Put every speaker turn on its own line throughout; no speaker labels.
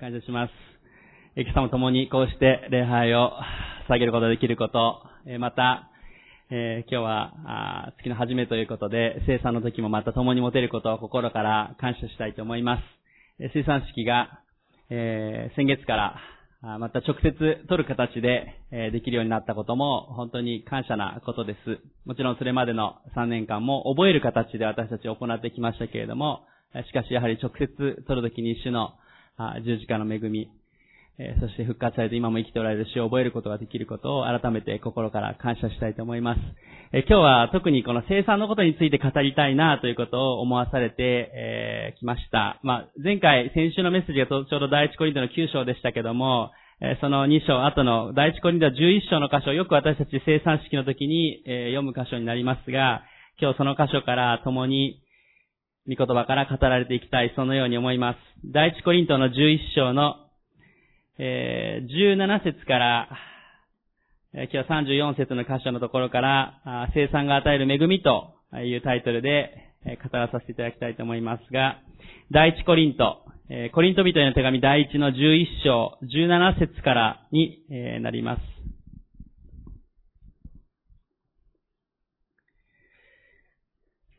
感謝します。今朝も共にこうして礼拝を捧げることができること、また、えー、今日は月の初めということで、生産の時もまた共に持てることを心から感謝したいと思います。生産式が、えー、先月からまた直接取る形でえできるようになったことも本当に感謝なことです。もちろんそれまでの3年間も覚える形で私たち行ってきましたけれども、しかしやはり直接取るときに主の十字架の恵み、そして復活されて今も生きておられる主を覚えることができることを改めて心から感謝したいと思います。今日は特にこの生産のことについて語りたいなということを思わされてきました。まあ、前回、先週のメッセージがちょうど第一コリントの9章でしたけども、その2章後の第一コリント11章の箇所、よく私たち生産式の時に読む箇所になりますが、今日その箇所から共に御言葉から語られていきたい、そのように思います。第一コリントの11章の、えー、17節から、えー、今日は34節の箇所のところから、生産が与える恵みというタイトルで、えー、語らさせていただきたいと思いますが、第一コリント、えー、コリント人への手紙第一の11章、17節からに、えー、なります。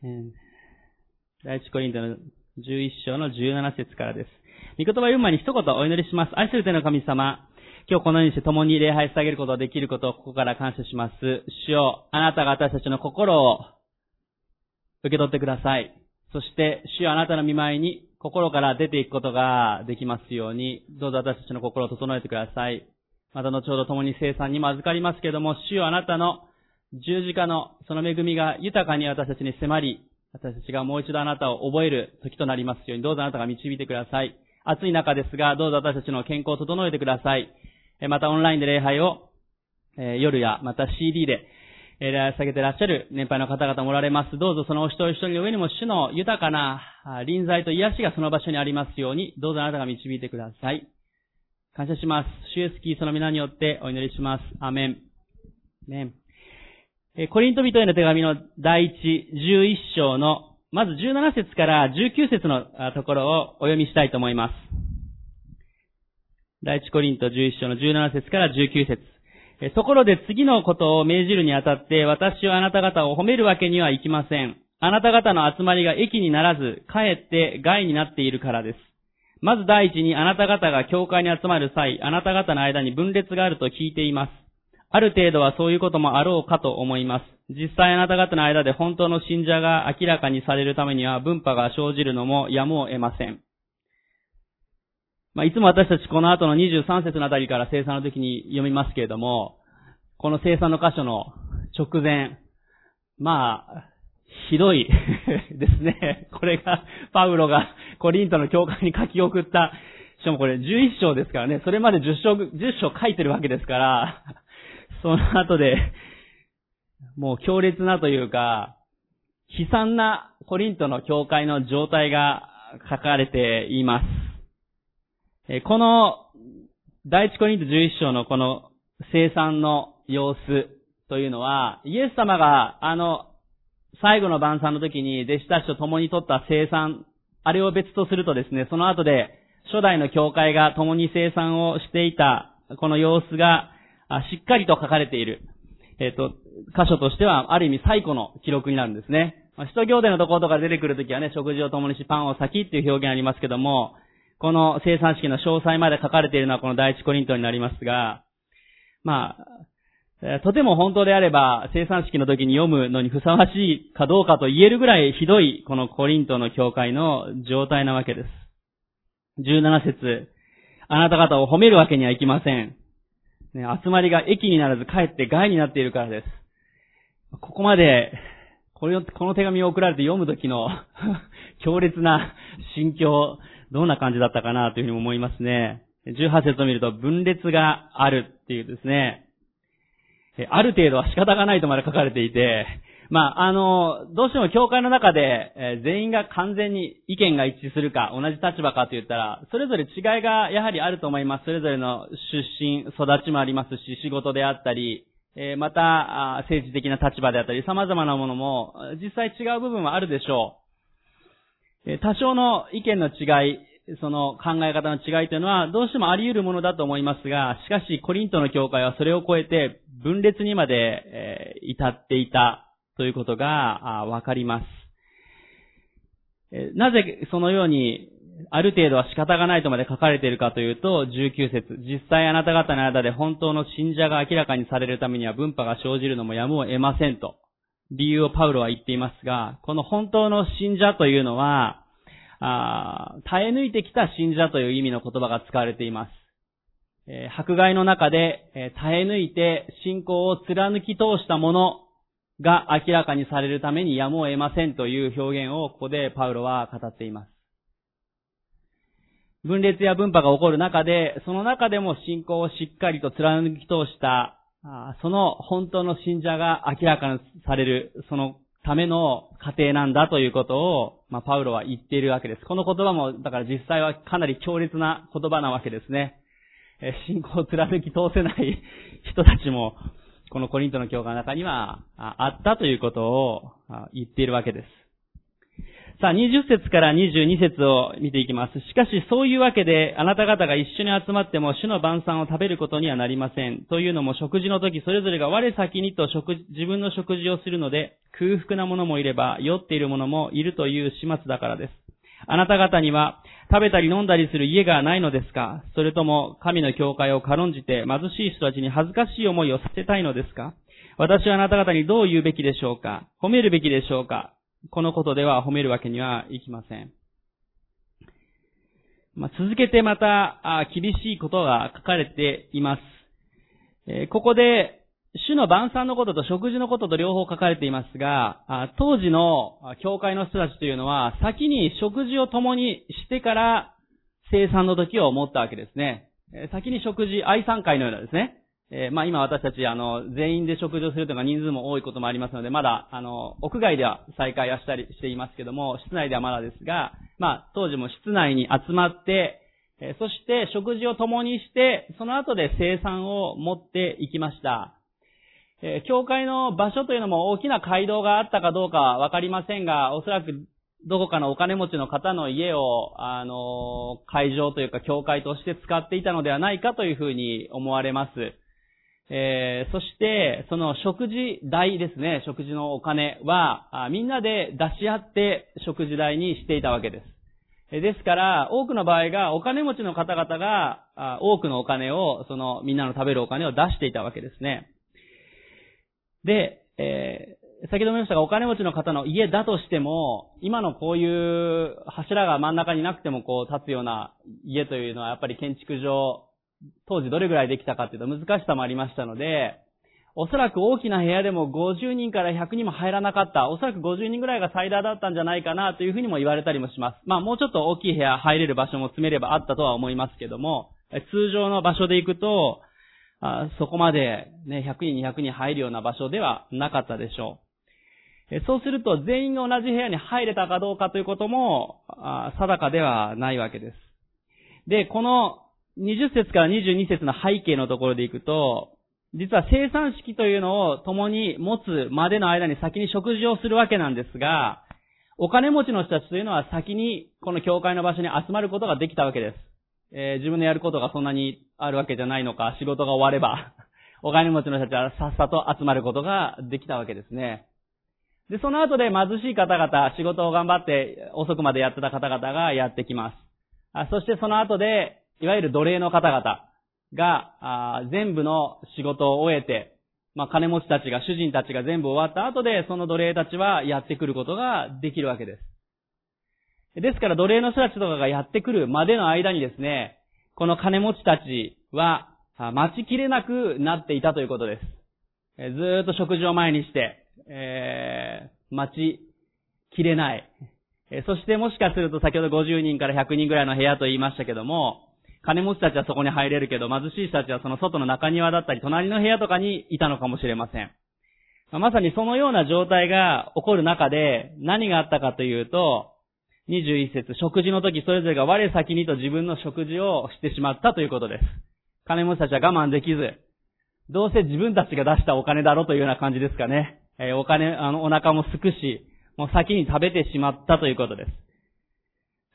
えー第一コリントの11章の17節からです。御言葉読む前に一言お祈りします。愛する天の神様、今日このようにして共に礼拝してあげることができることをここから感謝します。主よ、あなたが私たちの心を受け取ってください。そして、主よあなたの見舞いに心から出ていくことができますように、どうぞ私たちの心を整えてください。また後ほど共に生産にも預かりますけれども、主よあなたの十字架のその恵みが豊かに私たちに迫り、私たちがもう一度あなたを覚える時となりますように、どうぞあなたが導いてください。暑い中ですが、どうぞ私たちの健康を整えてください。またオンラインで礼拝を、え夜や、また CD で、礼拝下げてらっしゃる年配の方々もおられます。どうぞそのお一人一人の上にも主の豊かな臨在と癒しがその場所にありますように、どうぞあなたが導いてください。感謝します。主イエスキーその皆によってお祈りします。アメン。ねコリント人への手紙の第一11章の、まず17節から19節のところをお読みしたいと思います。第一コリント11章の17節から19節ところで次のことを命じるにあたって、私はあなた方を褒めるわけにはいきません。あなた方の集まりが益にならず、かえって害になっているからです。まず第一にあなた方が教会に集まる際、あなた方の間に分裂があると聞いています。ある程度はそういうこともあろうかと思います。実際あなた方の間で本当の信者が明らかにされるためには分派が生じるのもやむを得ません。まあ、いつも私たちこの後の23節のあたりから生産の時に読みますけれども、この生産の箇所の直前、まあ、ひどい ですね。これが、パウロがコリントの教会に書き送った、しかもこれ11章ですからね、それまで10章、10章書いてるわけですから、その後で、もう強烈なというか、悲惨なコリントの教会の状態が書かれています。この第一コリント11章のこの生産の様子というのは、イエス様があの最後の晩餐の時に弟子たちと共に取った生産、あれを別とするとですね、その後で初代の教会が共に生産をしていたこの様子がしっかりと書かれている、えっ、ー、と、箇所としては、ある意味最古の記録になるんですね。まあ、使徒行伝のところとか出てくるときはね、食事を共にしパンを先っていう表現ありますけども、この生産式の詳細まで書かれているのはこの第一コリントになりますが、まあ、とても本当であれば、生産式の時に読むのにふさわしいかどうかと言えるぐらいひどい、このコリントの教会の状態なわけです。17節あなた方を褒めるわけにはいきません。ね、集まりが駅にならず帰って害になっているからです。ここまで、これこの手紙を送られて読むときの 強烈な心境、どんな感じだったかなというふうに思いますね。18節を見ると、分裂があるっていうですね、ある程度は仕方がないとまで書かれていて、まあ、あの、どうしても教会の中で、えー、全員が完全に意見が一致するか、同じ立場かと言ったら、それぞれ違いがやはりあると思います。それぞれの出身、育ちもありますし、仕事であったり、えー、また、政治的な立場であったり、様々なものも、実際違う部分はあるでしょう。えー、多少の意見の違い、その考え方の違いというのはどうしてもあり得るものだと思いますが、しかしコリントの教会はそれを超えて分裂にまで、え、至っていたということがわかります。なぜそのようにある程度は仕方がないとまで書かれているかというと、19節。実際あなた方の間で本当の信者が明らかにされるためには分派が生じるのもやむを得ませんと。理由をパウロは言っていますが、この本当の信者というのは、あ耐え抜いてきた信者という意味の言葉が使われています。えー、迫害の中で、えー、耐え抜いて信仰を貫き通したものが明らかにされるためにやむを得ませんという表現をここでパウロは語っています。分裂や分派が起こる中で、その中でも信仰をしっかりと貫き通した、その本当の信者が明らかにされる、そのための過程なんだということを、まあ、パウロは言っているわけです。この言葉も、だから実際はかなり強烈な言葉なわけですね。え信仰を貫き通せない人たちも、このコリントの教会の中にはあったということを言っているわけです。さあ、20節から22節を見ていきます。しかし、そういうわけで、あなた方が一緒に集まっても主の晩餐を食べることにはなりません。というのも、食事の時、それぞれが我先にと食自分の食事をするので、空腹な者もいれば、酔っている者もいるという始末だからです。あなた方には、食べたり飲んだりする家がないのですか？それとも、神の教会を軽んじて貧しい人たちに恥ずかしい思いをさせたいのですか？私はあなた方にどう言うべきでしょうか？褒めるべきでしょうか？このことでは褒めるわけにはいきません。まあ、続けてまた厳しいことが書かれています。えー、ここで、主の晩餐のことと食事のことと両方書かれていますが、当時の教会の人たちというのは、先に食事を共にしてから生産の時を持ったわけですね。先に食事、愛産会のようなですね。えー、まあ今私たち、あの、全員で食事をするというか人数も多いこともありますので、まだ、あの、屋外では再開はしたりしていますけども、室内ではまだですが、まあ当時も室内に集まって、えー、そして食事を共にして、その後で生産を持っていきました。えー、教会の場所というのも大きな街道があったかどうかはわかりませんが、おそらくどこかのお金持ちの方の家を、あの、会場というか教会として使っていたのではないかというふうに思われます。えー、そして、その食事代ですね、食事のお金は、みんなで出し合って食事代にしていたわけです。ですから、多くの場合がお金持ちの方々が、多くのお金を、そのみんなの食べるお金を出していたわけですね。で、えー、先ほども言いましたが、お金持ちの方の家だとしても、今のこういう柱が真ん中になくてもこう立つような家というのはやっぱり建築上当時どれぐらいできたかっていうと難しさもありましたので、おそらく大きな部屋でも50人から100人も入らなかった。おそらく50人ぐらいが最大だったんじゃないかなというふうにも言われたりもします。まあもうちょっと大きい部屋入れる場所も詰めればあったとは思いますけども、通常の場所で行くと、そこまでね、100人200人入るような場所ではなかったでしょう。そうすると全員が同じ部屋に入れたかどうかということも、定かではないわけです。で、この20節から22節の背景のところでいくと、実は生産式というのを共に持つまでの間に先に食事をするわけなんですが、お金持ちの人たちというのは先にこの教会の場所に集まることができたわけです。えー、自分のやることがそんなにあるわけじゃないのか、仕事が終われば、お金持ちの人たちはさっさと集まることができたわけですね。で、その後で貧しい方々、仕事を頑張って遅くまでやってた方々がやってきます。あそしてその後で、いわゆる奴隷の方々が、全部の仕事を終えて、まあ、金持ちたちが、主人たちが全部終わった後で、その奴隷たちはやってくることができるわけです。ですから、奴隷の人たちとかがやってくるまでの間にですね、この金持ちたちは、待ちきれなくなっていたということです。ずーっと食事を前にして、えー、待ちきれない。そしてもしかすると先ほど50人から100人ぐらいの部屋と言いましたけども、金持ちたちはそこに入れるけど、貧しい人たちはその外の中庭だったり、隣の部屋とかにいたのかもしれません。まさにそのような状態が起こる中で、何があったかというと、21節、食事の時それぞれが我先にと自分の食事をしてしまったということです。金持ちたちは我慢できず、どうせ自分たちが出したお金だろというような感じですかね。えー、お金、あの、お腹もすくし、もう先に食べてしまったということです。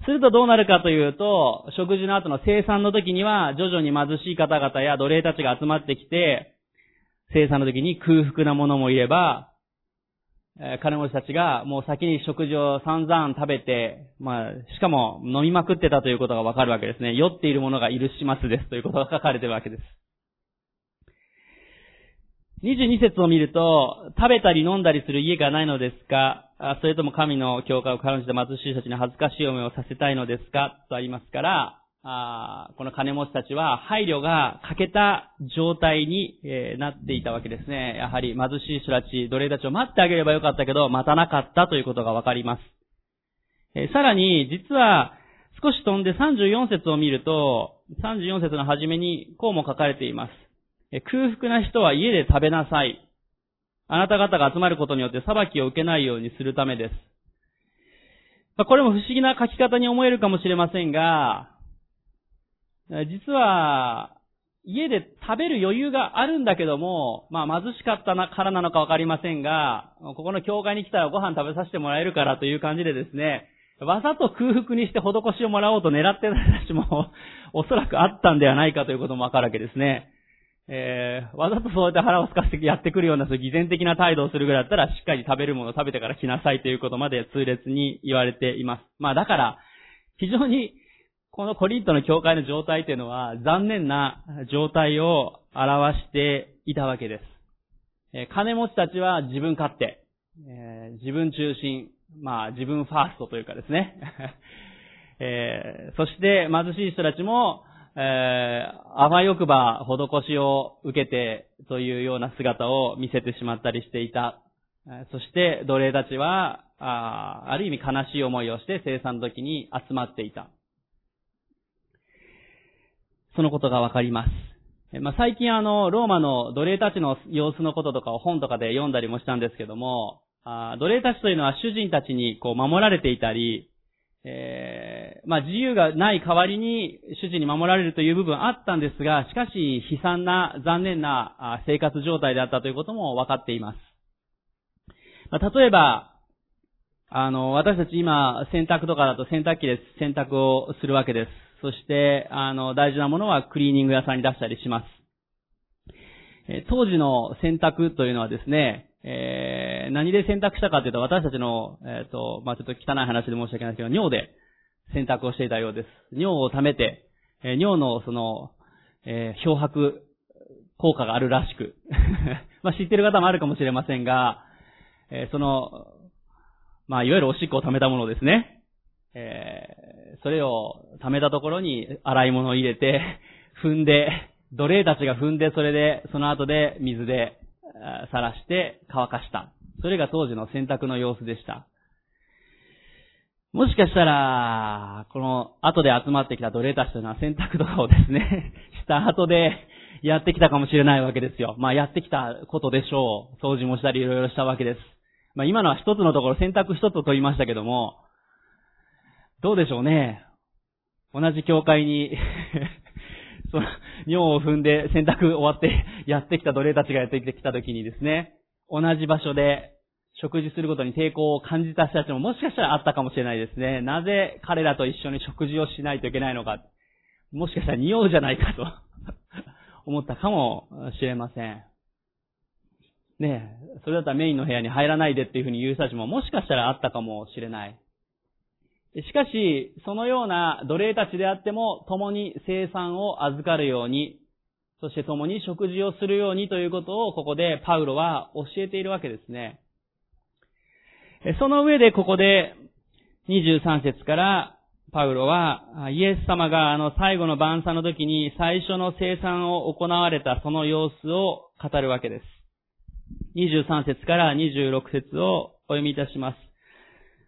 するとどうなるかというと、食事の後の生産の時には、徐々に貧しい方々や奴隷たちが集まってきて、生産の時に空腹なものもいれば、金持ちたちがもう先に食事を散々食べて、まあ、しかも飲みまくってたということがわかるわけですね。酔っている者がいる始末ですということが書かれているわけです。22節を見ると、食べたり飲んだりする家がないのですか？それとも神の教会を軽んじて貧しい人たちに恥ずかしい思いをさせたいのですか？とありますから、あこの金持ちたちは配慮が欠けた状態に、え、なっていたわけですね。やはり貧しい人たち、奴隷たちを待ってあげればよかったけど、待たなかったということがわかります。え、さらに、実は、少し飛んで34節を見ると、34節の初めにこうも書かれています。え、空腹な人は家で食べなさい。あなた方が集まることによって裁きを受けないようにするためです。これも不思議な書き方に思えるかもしれませんが、実は、家で食べる余裕があるんだけども、まあ貧しかったからなのかわかりませんが、ここの教会に来たらご飯食べさせてもらえるからという感じでですね、わざと空腹にして施しをもらおうと狙ってた人たちも おそらくあったんではないかということもわかるわけですね。えー、わざとそうやって腹を空かせてやってくるような、そう偽善的な態度をするぐらいだったら、しっかり食べるものを食べてから来なさいということまで痛烈に言われています。まあだから、非常にこのコリントの教会の状態というのは残念な状態を表していたわけです。金持ちたちは自分勝手、自分中心、まあ自分ファーストというかですね。えー、そして貧しい人たちも、えー、あわよくば施しを受けてというような姿を見せてしまったりしていた。そして奴隷たちは、あある意味悲しい思いをして生産時に集まっていた。そのことがわかります。まあ、最近あの、ローマの奴隷たちの様子のこととかを本とかで読んだりもしたんですけども、あ奴隷たちというのは主人たちにこう守られていたり、えー、まあ自由がない代わりに主人に守られるという部分あったんですが、しかし悲惨な残念な生活状態であったということも分かっています。まあ、例えば、あの、私たち今洗濯とかだと洗濯機で洗濯をするわけです。そして、あの、大事なものはクリーニング屋さんに出したりします。え当時の洗濯というのはですね、えー、何で洗濯したかというと、私たちの、えっ、ー、と、まあ、ちょっと汚い話で申し訳ないですけど、尿で洗濯をしていたようです。尿を溜めて、えー、尿のその、え漂白効果があるらしく。まあ、知ってる方もあるかもしれませんが、えその、まあ、いわゆるおしっこを溜めたものですね。えー、それを溜めたところに洗い物を入れて、踏んで、奴隷たちが踏んで、それで、その後で水で、さらして乾かした。それが当時の洗濯の様子でした。もしかしたら、この後で集まってきた奴隷たちというのは洗濯とかをですね、した後でやってきたかもしれないわけですよ。まあやってきたことでしょう。掃除もしたりいろいろしたわけです。まあ今のは一つのところ洗濯一つと言いましたけども、どうでしょうね。同じ教会に その、尿を踏んで洗濯終わってやってきた奴隷たちがやってきた時にですね、同じ場所で食事することに抵抗を感じた人たちももしかしたらあったかもしれないですね。なぜ彼らと一緒に食事をしないといけないのか。もしかしたら匂うじゃないかと 思ったかもしれません。ねえ、それだったらメインの部屋に入らないでっていうふうに言う人たちももしかしたらあったかもしれない。しかし、そのような奴隷たちであっても、共に生産を預かるように、そして共に食事をするようにということを、ここでパウロは教えているわけですね。その上で、ここで、23節から、パウロは、イエス様があの最後の晩餐の時に最初の生産を行われたその様子を語るわけです。23節から26節をお読みいたします。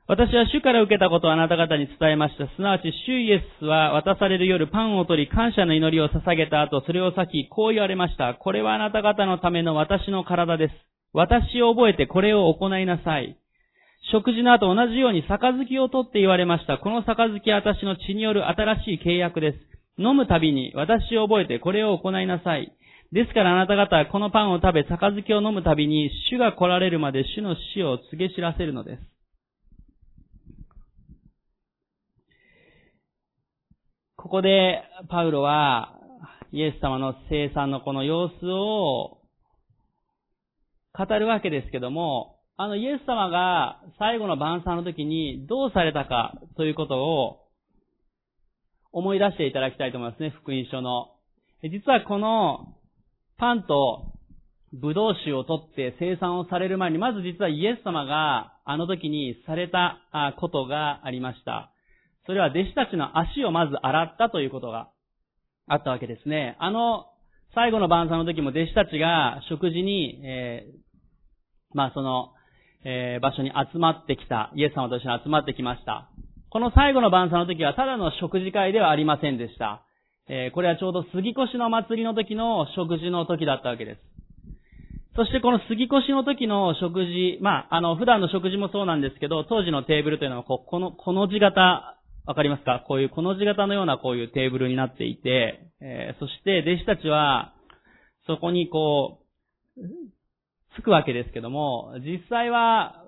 私は主から受けたことをあなた方に伝えました。すなわち、主イエスは渡される夜パンを取り感謝の祈りを捧げた後、それを裂き、こう言われました。これはあなた方のための私の体です。私を覚えてこれを行いなさい。食事の後同じように杯を取って言われました。この杯は私の血による新しい契約です。飲むたびに私を覚えてこれを行いなさい。ですからあなた方はこのパンを食べ、杯を飲むたびに主が来られるまで主の死を告げ知らせるのです。ここで、パウロは、イエス様の生産のこの様子を語るわけですけども、あのイエス様が最後の晩餐の時にどうされたかということを思い出していただきたいと思いますね、福音書の。実はこのパンとブドウ酒を取って生産をされる前に、まず実はイエス様があの時にされたことがありました。それは弟子たちの足をまず洗ったということがあったわけですね。あの最後の晩餐の時も弟子たちが食事に、えー、まあその、えー、場所に集まってきた、イエス様と一緒に集まってきました。この最後の晩餐の時はただの食事会ではありませんでした。えー、これはちょうど杉越の祭りの時の食事の時だったわけです。そしてこの杉越の時の食事、まあ、あの、普段の食事もそうなんですけど、当時のテーブルというのは、ここの、この字型、わかりますか？こういう、この字型のようなこういうテーブルになっていて、えー、そして弟子たちは、そこにこう、つくわけですけども、実際は、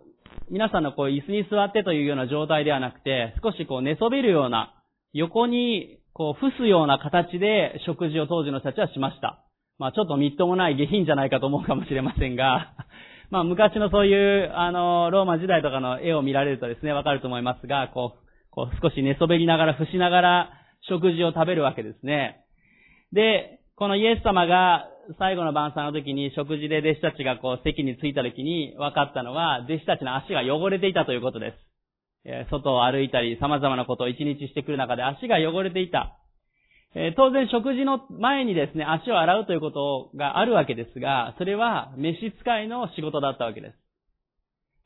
皆さんのこう椅子に座ってというような状態ではなくて、少しこう寝そべるような、横にこう伏すような形で食事を当時の人たちはしました。まあちょっとみっともない下品じゃないかと思うかもしれませんが、まあ昔のそういう、あの、ローマ時代とかの絵を見られるとですね、わかると思いますが、こう、こう少し寝そべりながら伏しながら食事を食べるわけですね。で、このイエス様が最後の晩餐の時に食事で弟子たちがこう席に着いた時に分かったのは、弟子たちの足が汚れていたということです。外を歩いたり様々なことを一日してくる中で足が汚れていた。当然食事の前にですね、足を洗うということがあるわけですが、それは召使いの仕事だったわけです。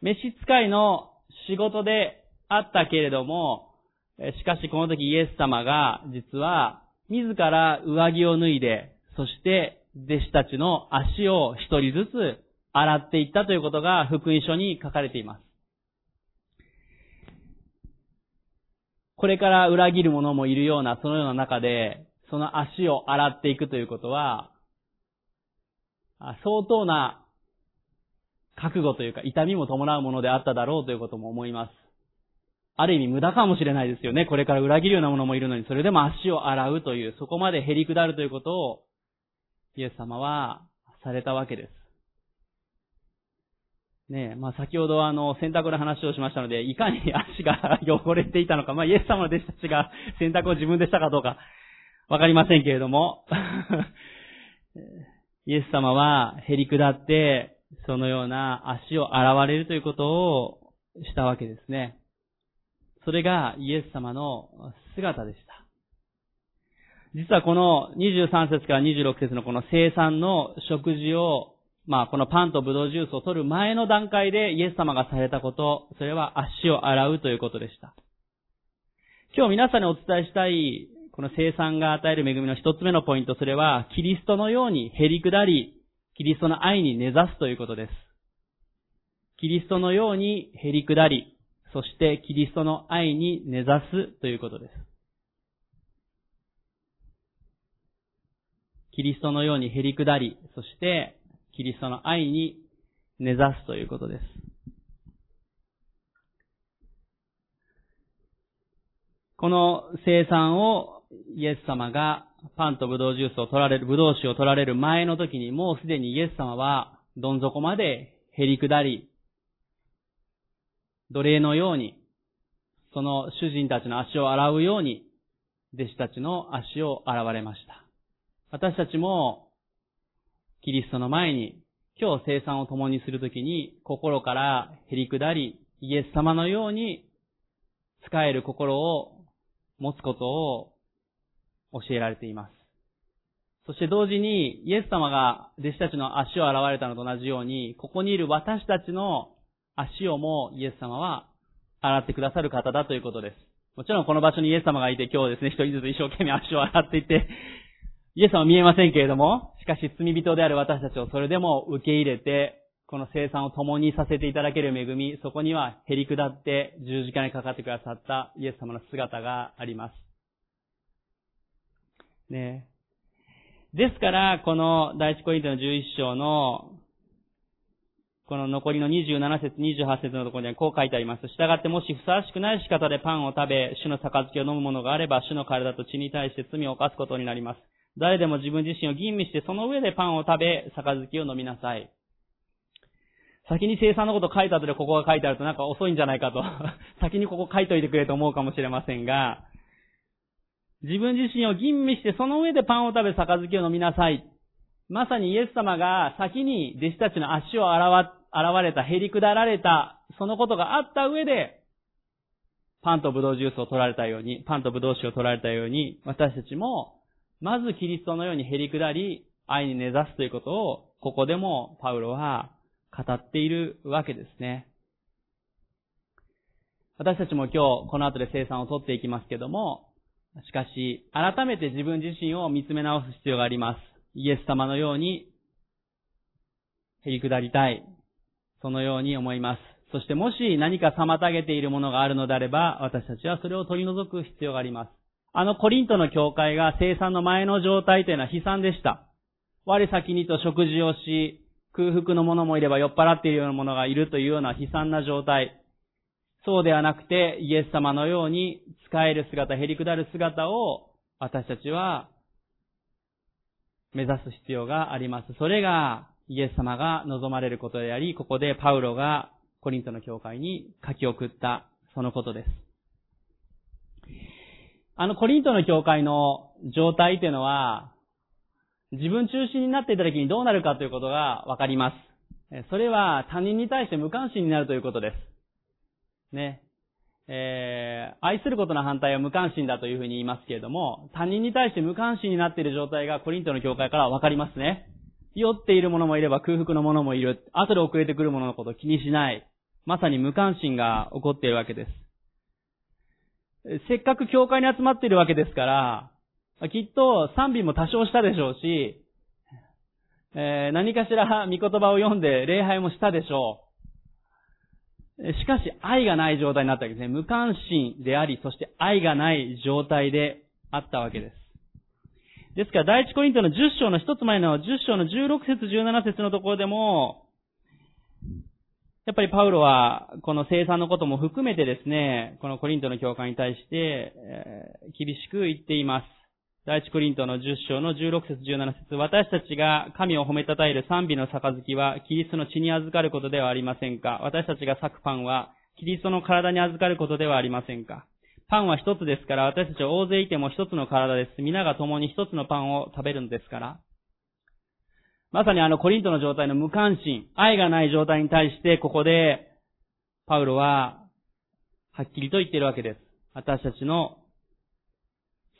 召使いの仕事であったけれども、しかしこの時イエス様が実は自ら上着を脱いで、そして弟子たちの足を一人ずつ洗っていったということが福音書に書かれています。これから裏切る者もいるような、そのような中で、その足を洗っていくということは、相当な覚悟というか痛みも伴うものであっただろうということも思います。ある意味無駄かもしれないですよね。これから裏切るような者もいるのに、それでも足を洗うという、そこまで減り下るということをイエス様はされたわけです。ねえ、まあ先ほどあの、洗濯の話をしましたので、いかに足が汚れていたのか、まあイエス様の弟子たちが洗濯を自分でしたかどうか、わかりませんけれども、イエス様は減り下って、そのような足を洗われるということをしたわけですね。それがイエス様の姿でした。実はこの23節から26節のこの生産の食事を、まあこのパンとブドウジュースを取る前の段階でイエス様がされたこと、それは足を洗うということでした。今日皆さんにお伝えしたい、この生産が与える恵みの一つ目のポイント、それはキリストのように減り下り、キリストの愛に根ざすということです。キリストのように減り下り、そしてキリストの愛に根ざすということです。キリストのように減り下り、そしてキリストの愛に根ざすということです。この生産をイエス様がパンとブドウジュースを取られる、ブドウ酒を取られる前の時にもうすでにイエス様はどん底まで減り下り、奴隷のように、その主人たちの足を洗うように、弟子たちの足を洗われました。私たちも、キリストの前に、今日生産を共にするときに、心から減り下り、イエス様のように、使える心を持つことを教えられています。そして同時に、イエス様が弟子たちの足を洗われたのと同じように、ここにいる私たちの足をもイエス様は洗ってくださる方だということです。もちろんこの場所にイエス様がいて今日ですね、一人ずつ一生懸命足を洗っていって、イエス様は見えませんけれども、しかし罪人である私たちをそれでも受け入れて、この生産を共にさせていただける恵み、そこには減り下って十字架にかかってくださったイエス様の姿があります。ねですから、この第一コリントの11章のこの残りの27節、28節のところにはこう書いてあります。従ってもしふさわしくない仕方でパンを食べ、主の杯を飲むものがあれば、主の体と血に対して罪を犯すことになります。誰でも自分自身を吟味して、その上でパンを食べ、杯を飲みなさい。先に生産のこと書いた後でここが書いてあるとなんか遅いんじゃないかと 先にここ書いといてくれと思うかもしれませんが、自分自身を吟味して、その上でパンを食べ、杯を飲みなさい。まさにイエス様が先に弟子たちの足を洗わ、現れた、へり下られた、そのことがあった上で、パンとブドウジュースを取られたように、パンとブドウ酒を取られたように、私たちも、まずキリストのようにへり下り、愛に根ざすということを、ここでもパウロは語っているわけですね。私たちも今日、この後で生産を取っていきますけども、しかし、改めて自分自身を見つめ直す必要があります。イエス様のように、へり下りたい。そのように思います。そしてもし何か妨げているものがあるのであれば、私たちはそれを取り除く必要があります。あのコリントの教会が生産の前の状態というのは悲惨でした。我先にと食事をし、空腹の者もいれば酔っ払っているような者がいるというような悲惨な状態。そうではなくて、イエス様のように使える姿、へり下る姿を私たちは目指す必要があります。それがイエス様が望まれることであり、ここでパウロがコリントの教会に書き送ったそのことです。あのコリントの教会の状態というのは、自分中心になっていた時にどうなるかということがわかります。それは他人に対して無関心になるということです。ね。えー、愛することの反対は無関心だというふうに言いますけれども、他人に対して無関心になっている状態がコリントの教会からわかりますね。酔っている者もいれば空腹の者もいる。後で遅れてくる者のことを気にしない。まさに無関心が起こっているわけです。せっかく教会に集まっているわけですから、きっと賛美も多少したでしょうし、えー、何かしら御言葉を読んで礼拝もしたでしょう。しかし愛がない状態になったわけですね。無関心であり、そして愛がない状態であったわけです。ですから、第一コリントの10章の一つ前の10章の16節17節のところでも、やっぱりパウロは、この生産のことも含めてですね、このコリントの教会に対して、厳しく言っています。第一コリントの10章の16節17節私たちが神を褒めたたえる賛美の杯は、キリストの血に預かることではありませんか私たちが裂くパンは、キリストの体に預かることではありませんかパンは一つですから、私たちは大勢いても一つの体です。皆が共に一つのパンを食べるのですから。まさにあのコリントの状態の無関心、愛がない状態に対して、ここで、パウロは、はっきりと言っているわけです。私たちの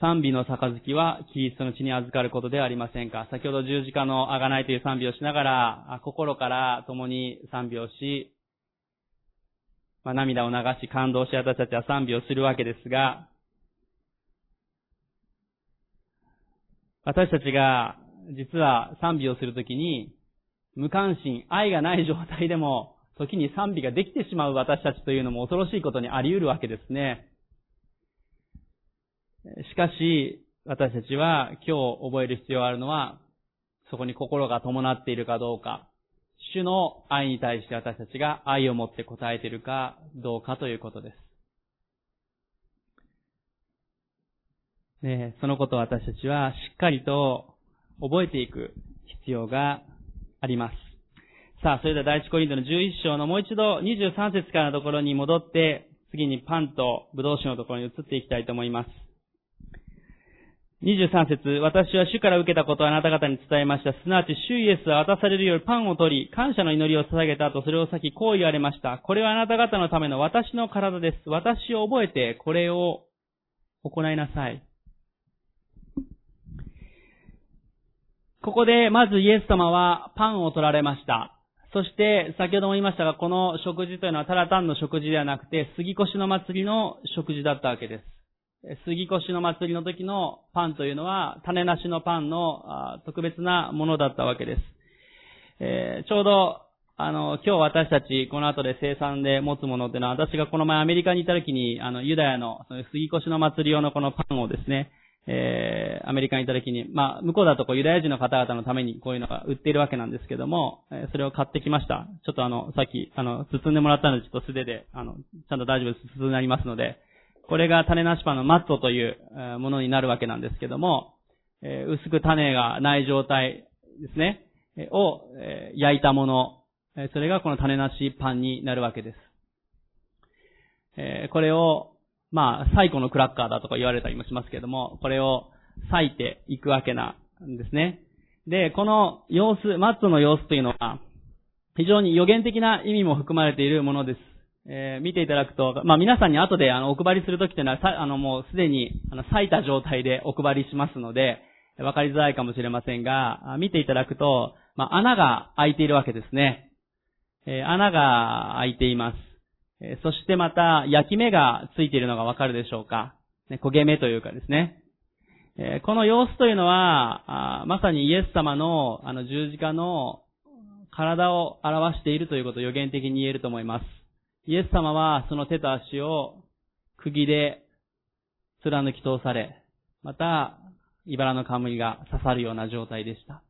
賛美の杯はキリストの血に預かることではありませんか？先ほど十字架のあがないという賛美をしながら、心から共に賛美をし、まあ、涙を流し感動し私たちは賛美をするわけですが、私たちが実は賛美をするときに、無関心、愛がない状態でも、時に賛美ができてしまう私たちというのも恐ろしいことにあり得るわけですね。しかし、私たちは今日覚える必要があるのは、そこに心が伴っているかどうか、主の愛に対して私たちが愛を持って応えているかどうかということです。ね、そのことを私たちはしっかりと覚えていく必要があります。さあ、それでは第一コリントの11章のもう一度23節からのところに戻って、次にパンとブドウ酒のところに移っていきたいと思います。23節私は主から受けたことをあなた方に伝えました。すなわち、主イエスは渡されるよりパンを取り、感謝の祈りを捧げた後、それを先、こう言われました。これはあなた方のための私の体です。私を覚えて、これを行いなさい。ここで、まずイエス様はパンを取られました。そして、先ほども言いましたが、この食事というのはただ単の食事ではなくて、杉越の祭りの食事だったわけです。杉越の祭りの時のパンというのは、種なしのパンの特別なものだったわけです。えー、ちょうど、あの、今日私たち、この後で生産で持つものっていうのは、私がこの前アメリカにいた時に、あの、ユダヤの、その杉越の祭り用のこのパンをですね、えー、アメリカに行った時に、まあ、向こうだとこうユダヤ人の方々のためにこういうのが売っているわけなんですけども、えー、それを買ってきました。ちょっとあの、さっき、あの、包んでもらったので、ちょっと素手で、あの、ちゃんと大丈夫です。包んでありますので、これが種なしパンのマットというものになるわけなんですけども、薄く種がない状態ですね、を、焼いたもの、それがこの種なしパンになるわけです。これをまあ、最古のクラッカーだとか言われたりもしますけども、これを裂いていくわけなんですね。で、この様子、マットの様子というのは、非常に予言的な意味も含まれているものです。えー、見ていただくと、まあ皆さんに後であのお配りするときというのは、さあのもうすでにあの裂いた状態でお配りしますので、わかりづらいかもしれませんが、見ていただくと、まあ穴が開いているわけですね。えー、穴が開いています。えそしてまた、焼き目がついているのがわかるでしょうか。ね、焦げ目というかですね。えこの様子というのは、まさにイエス様のあの十字架の体を表しているということを予言的に言えると思います。イエス様はその手と足を釘で貫き通され、また、茨の冠が刺さるような状態でした。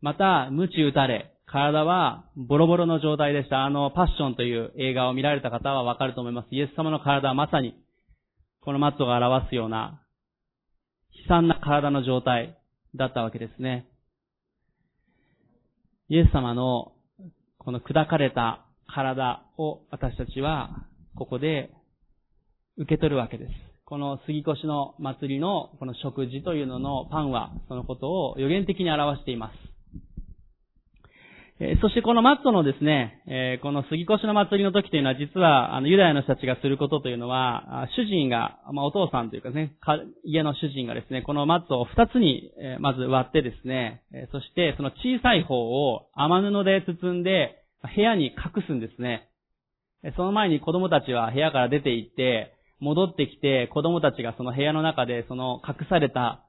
また、鞭打たれ、体はボロボロの状態でした。あの、パッションという映画を見られた方はわかると思います。イエス様の体はまさに、このマットが表すような、悲惨な体の状態だったわけですね。イエス様の、この砕かれた体を私たちは、ここで受け取るわけです。この杉越の祭りのこの食事というののパンは、そのことを予言的に表しています。えそしてこのマットのですね、えこの杉越の祭りの時というのは実は、あの、ユダヤの人たちがすることというのは、主人が、まあ、お父さんというかね、家の主人がですね、このマットを二つに、えまず割ってですね、えそしてその小さい方を雨布で包んで、部屋に隠すんですね。その前に子供たちは部屋から出て行って、戻ってきて、子供たちがその部屋の中でその隠された、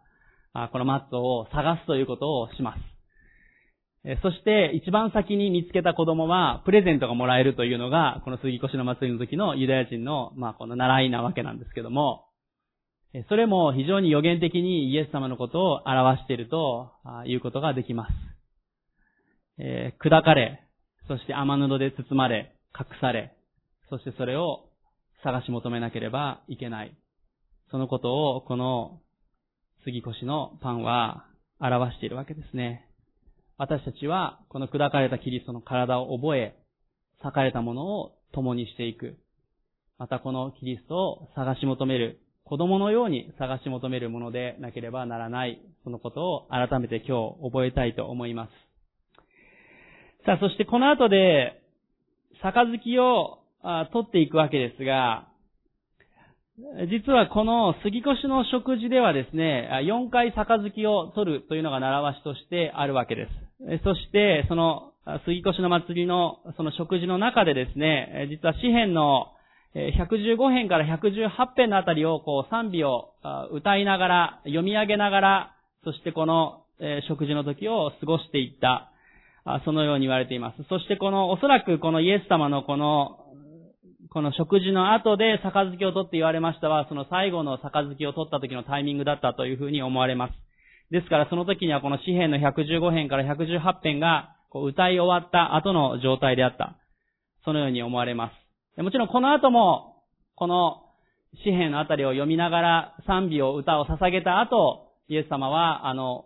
このマットを探すということをします。そして一番先に見つけた子供はプレゼントがもらえるというのが、この杉越の祭りの時のユダヤ人の、まあこの習いなわけなんですけども、それも非常に予言的にイエス様のことを表しているということができます。え、砕かれ、そして雨布で包まれ、隠され、そしてそれを探し求めなければいけない。そのことをこの杉越のパンは表しているわけですね。私たちはこの砕かれたキリストの体を覚え、裂かれたものを共にしていく。またこのキリストを探し求める、子供のように探し求めるものでなければならない、そのことを改めて今日覚えたいと思います。さあ、そしてこの後で、杯を取っていくわけですが、実はこの杉越の食事ではですね、4回杯を取るというのが習わしとしてあるわけです。そして、その、杉越の祭りの、その食事の中でですね、実は詩篇の115編から118編のあたりを、こう、賛美を歌いながら、読み上げながら、そしてこの食事の時を過ごしていった、そのように言われています。そしてこの、おそらくこのイエス様のこの、この食事の後で杯を取って言われましたは、その最後の杯を取った時のタイミングだったというふうに思われます。ですからその時にはこの詩篇の115編から118編が歌い終わった後の状態であった。そのように思われます。もちろんこの後も、この詩篇のあたりを読みながら賛美を歌を捧げた後、イエス様はあの、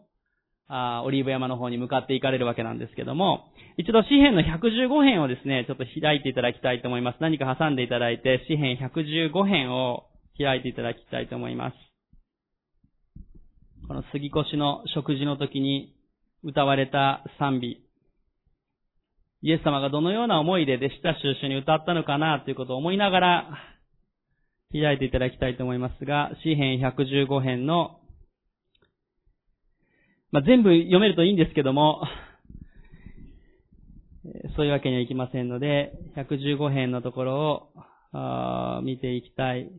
あオリーブ山の方に向かって行かれるわけなんですけども、一度詩篇の115編をですね、ちょっと開いていただきたいと思います。何か挟んでいただいて、詩篇115編を開いていただきたいと思います。この杉越の食事の時に歌われた賛美。イエス様がどのような思いで弟子たちと一緒に歌ったのかなということを思いながら開いていただきたいと思いますが、詩編115編の、まあ、全部読めるといいんですけども、そういうわけにはいきませんので、115編のところを見ていきたい。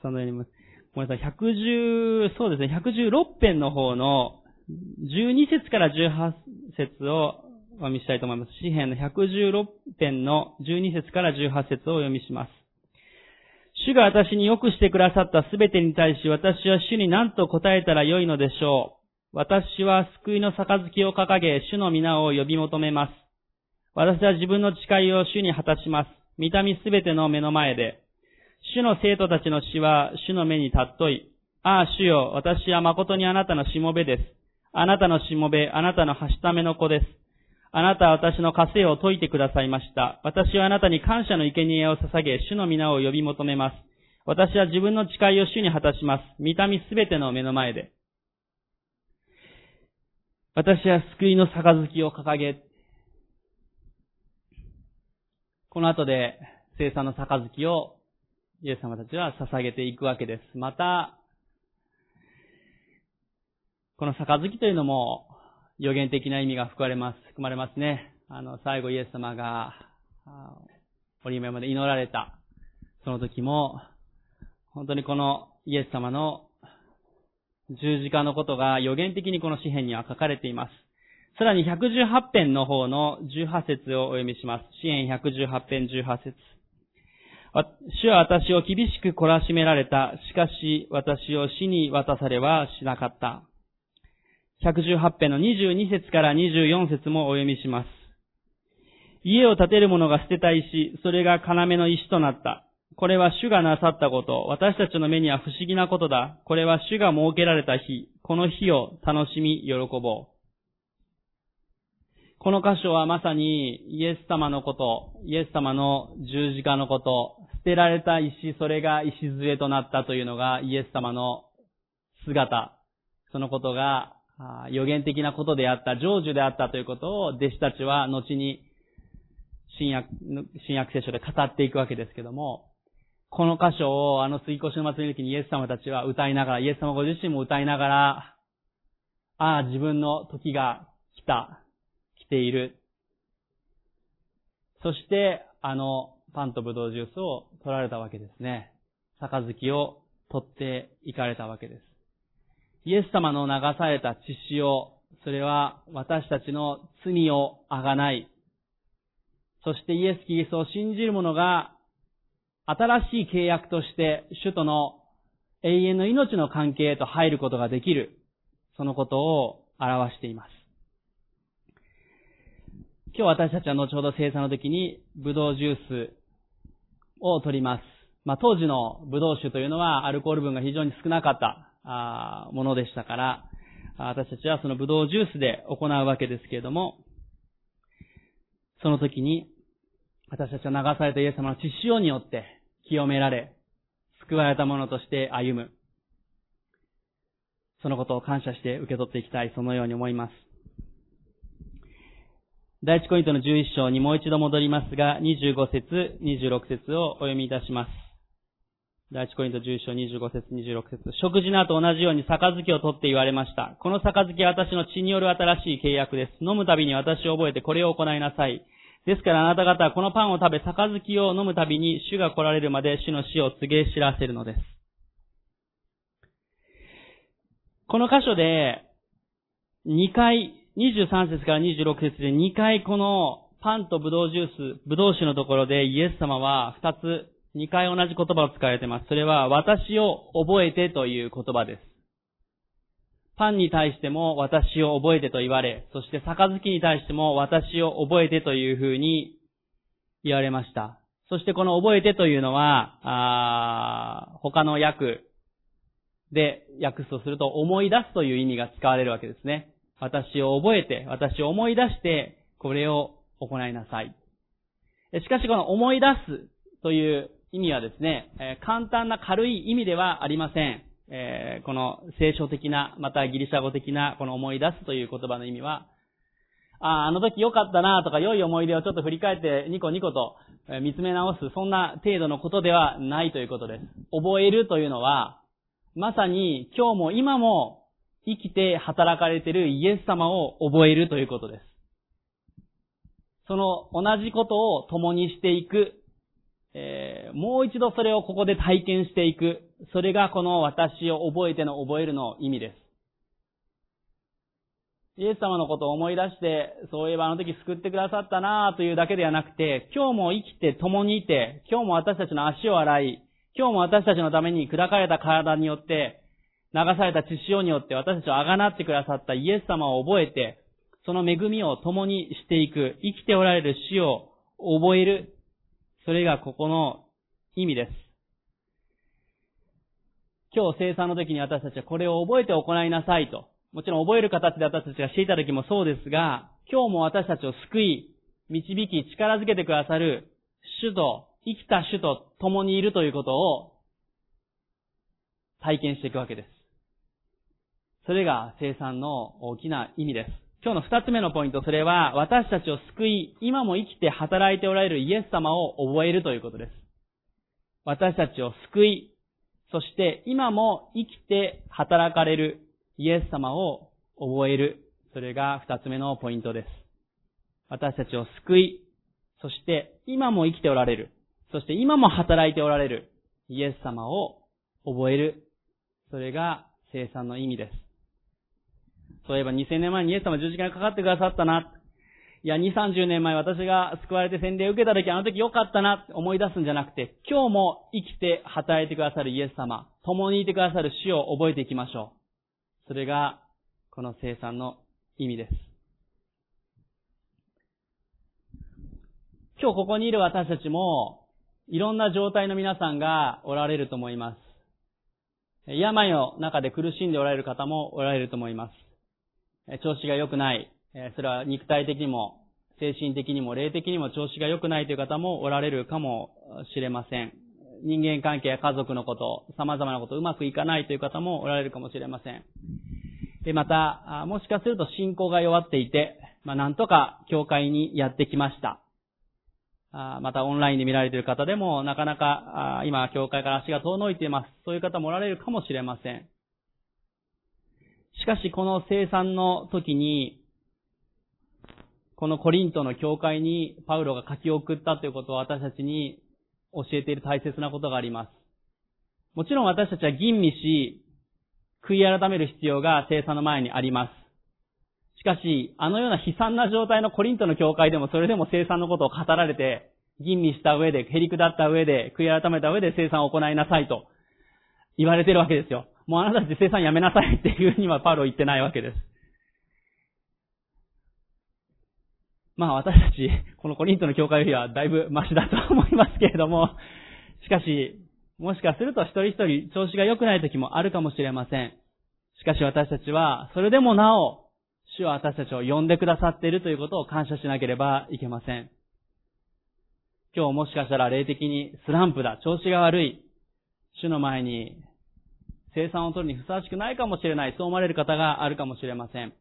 そのようにごめんなさい、110、そうですね、116編の方の12節から18節をお読みしたいと思います。詩編の116編の12節から18節をお読みします。主が私に良くしてくださったすべてに対し私は主に何と答えたらよいのでしょう。私は救いの杯を掲げ、主の皆を呼び求めます。私は自分の誓いを主に果たします。見た目すべての目の前で。主の生徒たちの死は主の目に尊い。ああ、主よ、私は誠にあなたのしもべです。あなたのしもべ、あなたのはしための子です。あなたは私の枷を解いてくださいました。私はあなたに感謝の生贄を捧げ、主の皆を呼び求めます。私は自分の誓いを主に果たします。見た目すべての目の前で。私は救いの杯を掲げ、この後で生産の杯をイエス様たちは捧げていくわけです。また、この杯というのも予言的な意味が含まれます、含まれますね。あの、最後イエス様が、折り目まで祈られた、その時も、本当にこのイエス様の十字架のことが予言的にこの詩篇には書かれています。さらに118編の方の18節をお読みします。詩篇118編18節主は私を厳しく懲らしめられた。しかし私を死に渡されはしなかった。118編の22節から24節もお読みします。家を建てる者が捨てた石、それが要の石となった。これは主がなさったこと。私たちの目には不思議なことだ。これは主が設けられた日。この日を楽しみ、喜ぼう。この箇所はまさにイエス様のこと、イエス様の十字架のこと、捨てられた石、それが礎となったというのがイエス様の姿、そのことが予言的なことであった、成就であったということを弟子たちは後に新約、新約聖書で語っていくわけですけども、この箇所をあの水越の祭りの時にイエス様たちは歌いながら、イエス様ご自身も歌いながら、ああ、自分の時が来た、来ている。そして、あのパンとブドウジュースを取られたわけですね。杯を取っていかれたわけです。イエス様の流された血潮、それは私たちの罪をあがない。そしてイエス・キリストを信じる者が新しい契約として主との永遠の命の関係へと入ることができる。そのことを表しています。今日私たちは後ほど生産の時にブドウジュースを取ります。まあ、当時のブドウ酒というのはアルコール分が非常に少なかったものでしたから、私たちはそのブドウジュースで行うわけですけれども、その時に、私たちは流されたイエス様の血潮によって清められ、救われた者として歩む。そのことを感謝して受け取っていきたい、そのように思います。第一コイントの11章にもう一度戻りますが、25節、26節をお読みいたします。第一コリント11章25節26節食事の後同じように杯を取って言われました。この杯は私の血による新しい契約です。飲むたびに私を覚えてこれを行いなさい。ですからあなた方はこのパンを食べ、杯を飲むたびに主が来られるまで主の死を告げ知らせるのです。この箇所で、2回、23節から26節で2回このパンとブドウジュース、ブドウ酒のところでイエス様は2つ2回同じ言葉を使われています。それは、私を覚えてという言葉です。パンに対しても私を覚えてと言われ、そして杯に対しても私を覚えてというふうに言われました。そしてこの覚えてというのは、あ他の訳で訳すとすると思い出すという意味が使われるわけですね。私を覚えて、私を思い出して、これを行いなさい。しかしこの思い出すという意味はですね、簡単な軽い意味ではありません。えー、この聖書的な、またギリシャ語的な、この思い出すという言葉の意味は、ああ、あの時良かったなとか良い思い出をちょっと振り返ってニコニコと見つめ直す、そんな程度のことではないということです。覚えるというのは、まさに今日も今も生きて働かれているイエス様を覚えるということです。その同じことを共にしていくえー、もう一度それをここで体験していく。それがこの私を覚えての覚えるの意味です。イエス様のことを思い出して、そういえばあの時救ってくださったなというだけではなくて、今日も生きて共にいて、今日も私たちの足を洗い、今日も私たちのために砕かれた体によって、流された血潮によって私たちをあがなってくださったイエス様を覚えて、その恵みを共にしていく、生きておられる死を覚える。それがここの意味です。今日生産の時に私たちはこれを覚えて行いなさいと。もちろん覚える形で私たちがしていた時もそうですが、今日も私たちを救い、導き、力づけてくださる主と、生きた主と共にいるということを体験していくわけです。それが生産の大きな意味です。今日の二つ目のポイント、それは私たちを救い、今も生きて働いておられるイエス様を覚えるということです。私たちを救い、そして今も生きて働かれるイエス様を覚える。それが二つ目のポイントです。私たちを救い、そして今も生きておられる。そして今も働いておられるイエス様を覚える。それが生産の意味です。そういえば2000年前にイエス様十字架にかかってくださったな。いや、2、30年前私が救われて洗礼を受けた時あの時良かったなって思い出すんじゃなくて、今日も生きて働いてくださるイエス様、共にいてくださる死を覚えていきましょう。それが、この生産の意味です。今日ここにいる私たちも、いろんな状態の皆さんがおられると思います。病の中で苦しんでおられる方もおられると思います。調子が良くない。それは肉体的にも、精神的にも、霊的にも調子が良くないという方もおられるかもしれません。人間関係や家族のこと、様々なことうまくいかないという方もおられるかもしれません。で、また、もしかすると信仰が弱っていて、まあ、なんとか教会にやってきました。またオンラインで見られている方でも、なかなか今、教会から足が遠のいています。そういう方もおられるかもしれません。しかし、この生産の時に、このコリントの教会にパウロが書き送ったということを私たちに教えている大切なことがあります。もちろん私たちは吟味し、悔い改める必要が生産の前にあります。しかし、あのような悲惨な状態のコリントの教会でもそれでも生産のことを語られて、吟味した上で、へり下った上で、悔い改めた上で生産を行いなさいと言われているわけですよ。もうあなたたち生産やめなさいっていうにはパウロ言ってないわけです。まあ私たち、このコリントの教会よりはだいぶマシだと思いますけれども、しかし、もしかすると一人一人調子が良くない時もあるかもしれません。しかし私たちは、それでもなお、主は私たちを呼んでくださっているということを感謝しなければいけません。今日もしかしたら霊的にスランプだ、調子が悪い、主の前に生産を取るにふさわしくないかもしれない、そう思われる方があるかもしれません。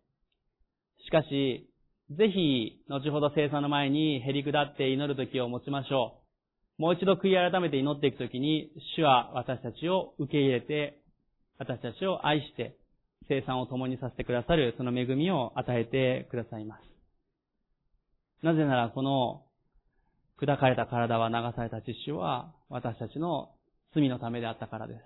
しかし、ぜひ、後ほど生産の前に減り下って祈る時を持ちましょう。もう一度悔い改めて祈っていくときに、主は私たちを受け入れて、私たちを愛して、生産を共にさせてくださる、その恵みを与えてくださいます。なぜなら、この、砕かれた体は流された父は、私たちの罪のためであったからです。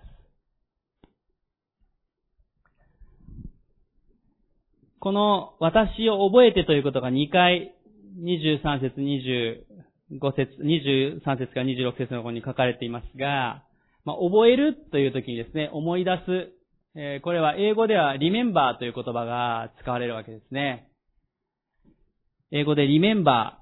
この私を覚えてということが2回、23節、25節、23節から26節の方に書かれていますが、まあ、覚えるという時にですね、思い出す、えー、これは英語では remember という言葉が使われるわけですね。英語で remember、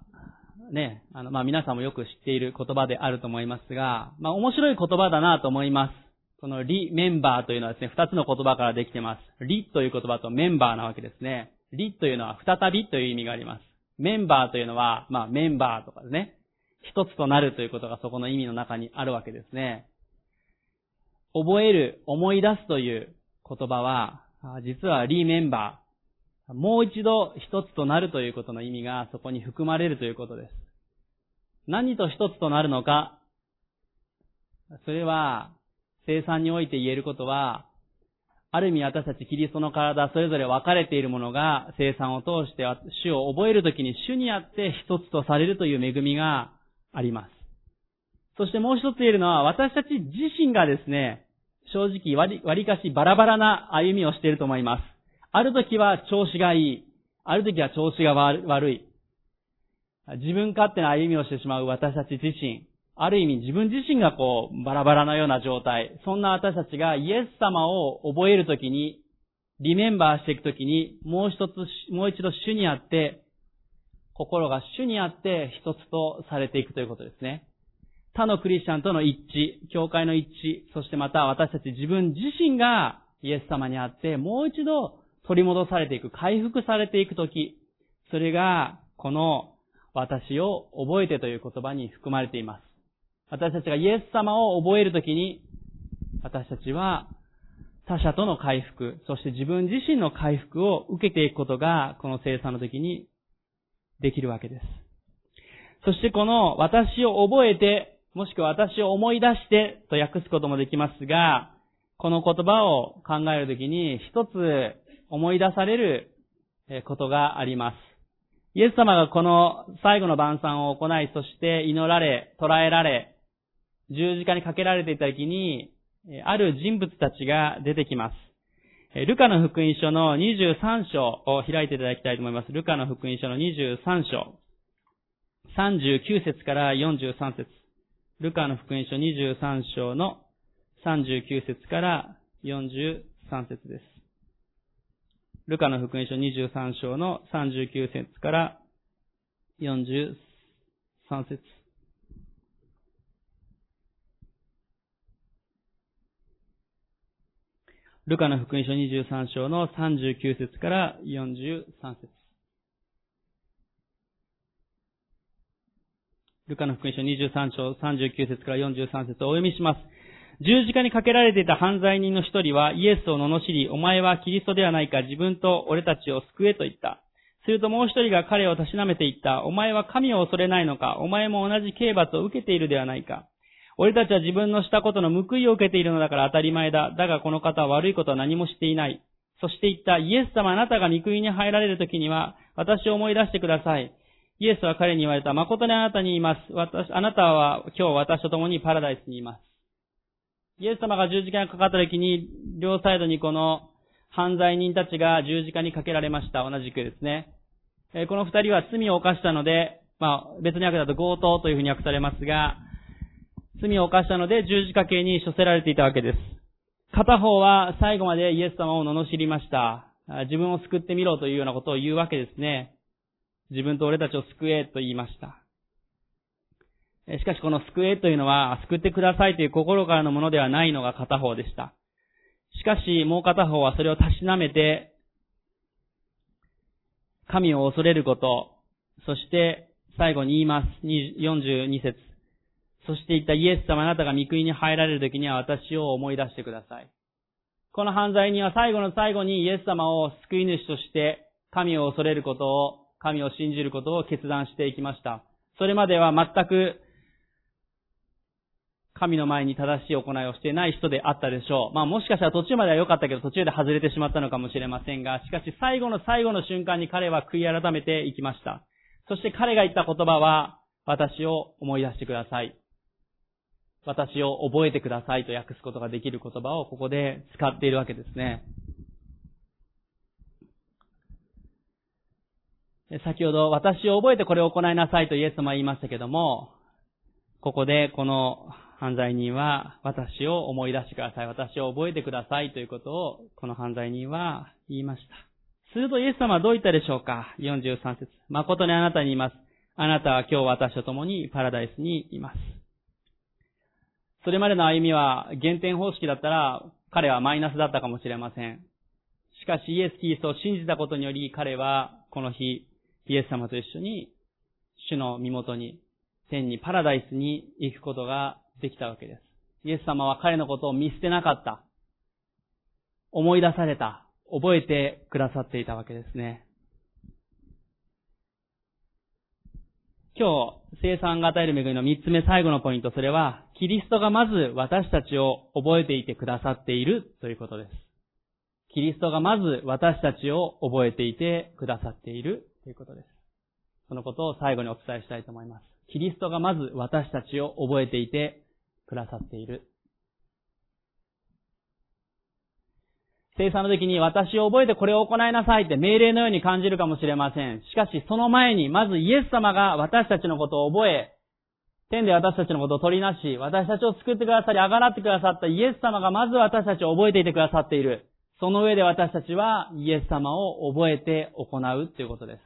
ね、あの、まあ、皆さんもよく知っている言葉であると思いますが、まあ、面白い言葉だなと思います。このリメンバーというのはですね、二つの言葉からできています。リという言葉とメンバーなわけですね。リというのは再びという意味があります。メンバーというのは、まあメンバーとかですね。一つとなるということがそこの意味の中にあるわけですね。覚える、思い出すという言葉は、実はリメンバー。もう一度一つとなるということの意味がそこに含まれるということです。何と一つとなるのか、それは生産において言えることは、ある意味私たちキリストの体、それぞれ分かれているものが生産を通して主を覚えるときに主にあって一つとされるという恵みがあります。そしてもう一つ言えるのは、私たち自身がですね、正直割りかしバラバラな歩みをしていると思います。ある時は調子がいい。ある時は調子が悪い。自分勝手な歩みをしてしまう私たち自身。ある意味自分自身がこう、バラバラのような状態。そんな私たちがイエス様を覚えるときに、リメンバーしていくときに、もう一つ、もう一度主にあって、心が主にあって一つとされていくということですね。他のクリスチャンとの一致、教会の一致、そしてまた私たち自分自身がイエス様にあって、もう一度取り戻されていく、回復されていくとき、それが、この、私を覚えてという言葉に含まれています。私たちがイエス様を覚えるときに、私たちは、他者との回復、そして自分自身の回復を受けていくことが、この生産の時にできるわけです。そしてこの私を覚えて、もしくは私を思い出してと訳すこともできますが、この言葉を考えるときに一つ思い出されることがあります。イエス様がこの最後の晩餐を行い、そして祈られ、捕らえられ、十字架にかけられていたときに、ある人物たちが出てきます。ルカの福音書の23章を開いていただきたいと思います。ルカの福音書の23章。39節から43節。ルカの福音書23章の39節から43節です。ルカの福音書23章の39節から43節。ルカの福音書23章の39節から43節。ルカの福音書23章39節から43節をお読みします。十字架にかけられていた犯罪人の一人はイエスを罵り、お前はキリストではないか、自分と俺たちを救えと言った。するともう一人が彼をたしなめて言った。お前は神を恐れないのかお前も同じ刑罰を受けているではないか俺たちは自分のしたことの報いを受けているのだから当たり前だ。だがこの方は悪いことは何もしていない。そして言った、イエス様あなたが御国に入られる時には、私を思い出してください。イエスは彼に言われた。誠にあなたに言います。私、あなたは今日私と共にパラダイスにいます。イエス様が十字架にかかった時に、両サイドにこの犯罪人たちが十字架にかけられました。同じくですね。この二人は罪を犯したので、まあ別に訳だと強盗というふうに訳されますが、罪を犯したので十字架刑に処せられていたわけです。片方は最後までイエス様を罵りました。自分を救ってみろというようなことを言うわけですね。自分と俺たちを救えと言いました。しかしこの救えというのは、救ってくださいという心からのものではないのが片方でした。しかし、もう片方はそれをたしなめて、神を恐れること、そして最後に言います。42節そして言ったイエス様あなたが御国に入られる時には私を思い出してください。この犯罪人は最後の最後にイエス様を救い主として神を恐れることを、神を信じることを決断していきました。それまでは全く神の前に正しい行いをしていない人であったでしょう。まあもしかしたら途中までは良かったけど途中で外れてしまったのかもしれませんが、しかし最後の最後の瞬間に彼は悔い改めていきました。そして彼が言った言葉は、私を思い出してください。私を覚えてくださいと訳すことができる言葉をここで使っているわけですね。先ほど私を覚えてこれを行いなさいとイエス様は言いましたけども、ここでこの犯罪人は私を思い出してください。私を覚えてくださいということをこの犯罪人は言いました。するとイエス様はどう言ったでしょうか ?43 節誠にあなたに言います。あなたは今日私と共にパラダイスにいます。それまでの歩みは減点方式だったら彼はマイナスだったかもしれません。しかしイエス・キリストを信じたことにより彼はこの日イエス様と一緒に主の身元に天にパラダイスに行くことができたわけです。イエス様は彼のことを見捨てなかった。思い出された。覚えてくださっていたわけですね。今日、生産が与える恵みの三つ目最後のポイント、それは、キリストがまず私たちを覚えていてくださっているということです。キリストがまず私たちを覚えていてくださっているということです。そのことを最後にお伝えしたいと思います。キリストがまず私たちを覚えていてくださっている。生産の時に私を覚えてこれを行いなさいって命令のように感じるかもしれません。しかしその前にまずイエス様が私たちのことを覚え天で私たちのことを取りなし、私たちを救ってくださり、あがなってくださったイエス様がまず私たちを覚えていてくださっている。その上で私たちはイエス様を覚えて行うということです。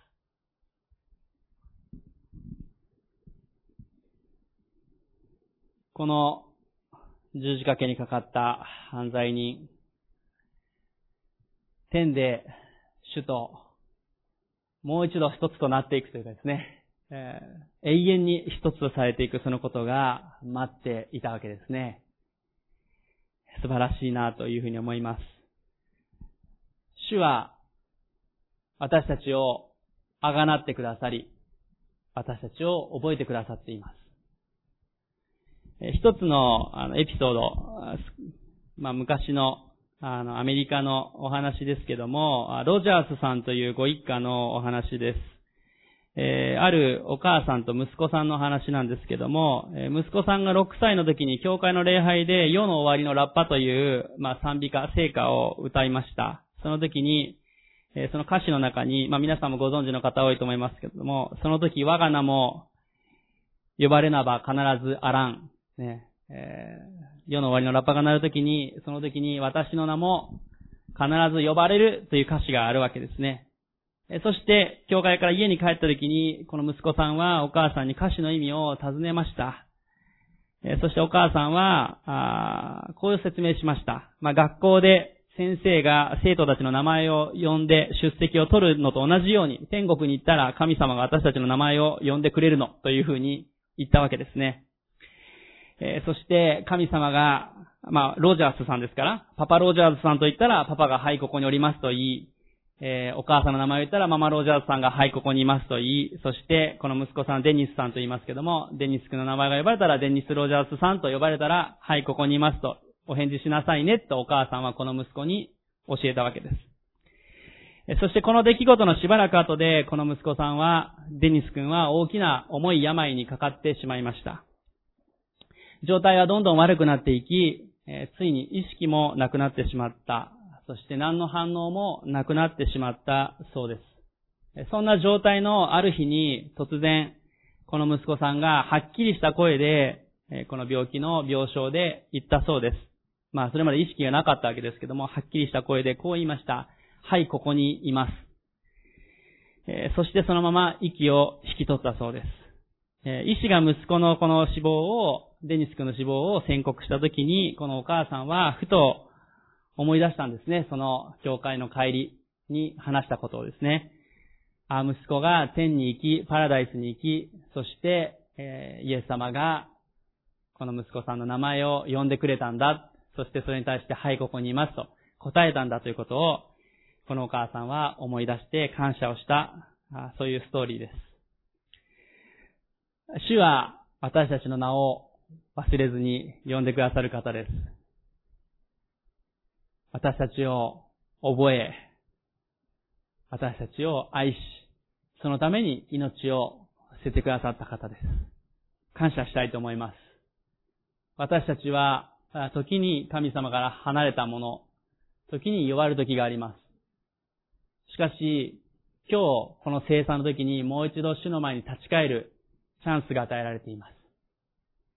この十字架けにかかった犯罪人、天で主ともう一度一つとなっていくというかですね、えー、永遠に一つとされていくそのことが待っていたわけですね。素晴らしいなというふうに思います。主は私たちをあがなってくださり、私たちを覚えてくださっています。一つのエピソード、まあ、昔のあのアメリカのお話ですけども、ロジャースさんというご一家のお話です。えー、あるお母さんと息子さんの話なんですけども、えー、息子さんが6歳の時に教会の礼拝で世の終わりのラッパという、まあ、賛美歌、聖歌を歌いました。その時に、えー、その歌詞の中に、まあ、皆さんもご存知の方多いと思いますけども、その時我が名も呼ばれなば必ずあらん。ね、えー、世の終わりのラッパが鳴る時に、その時に私の名も必ず呼ばれるという歌詞があるわけですね。そして、教会から家に帰った時に、この息子さんはお母さんに歌詞の意味を尋ねました。そしてお母さんは、こういう説明しました。まあ、学校で先生が生徒たちの名前を呼んで出席を取るのと同じように、天国に行ったら神様が私たちの名前を呼んでくれるのというふうに言ったわけですね。えそして神様が、まあ、ロジャースさんですから、パパロジャースさんと言ったら、パパがはい、ここにおりますと言い、えー、お母さんの名前を言ったら、ママロジャースさんが、はい、ここにいますと言い、そして、この息子さん、デニスさんと言いますけども、デニス君の名前が呼ばれたら、デニス・ロジャースさんと呼ばれたら、はい、ここにいますと、お返事しなさいね、とお母さんはこの息子に教えたわけです。そしてこの出来事のしばらく後で、この息子さんは、デニス君は大きな重い病にかかってしまいました。状態はどんどん悪くなっていき、ついに意識もなくなってしまった。そして何の反応もなくなってしまったそうです。そんな状態のある日に突然、この息子さんがはっきりした声で、この病気の病床で言ったそうです。まあ、それまで意識がなかったわけですけども、はっきりした声でこう言いました。はい、ここにいます。そしてそのまま息を引き取ったそうです。医師が息子のこの死亡を、デニス君の死亡を宣告したときに、このお母さんはふと思い出したんですね。その教会の帰りに話したことをですね。あ息子が天に行き、パラダイスに行き、そして、え、イエス様がこの息子さんの名前を呼んでくれたんだ。そしてそれに対して、はい、ここにいますと答えたんだということを、このお母さんは思い出して感謝をした、あそういうストーリーです。主は私たちの名を忘れずに呼んでくださる方です。私たちを覚え、私たちを愛し、そのために命を捨ててくださった方です。感謝したいと思います。私たちは、時に神様から離れたもの、時に弱る時があります。しかし、今日、この生産の時にもう一度主の前に立ち返るチャンスが与えられています。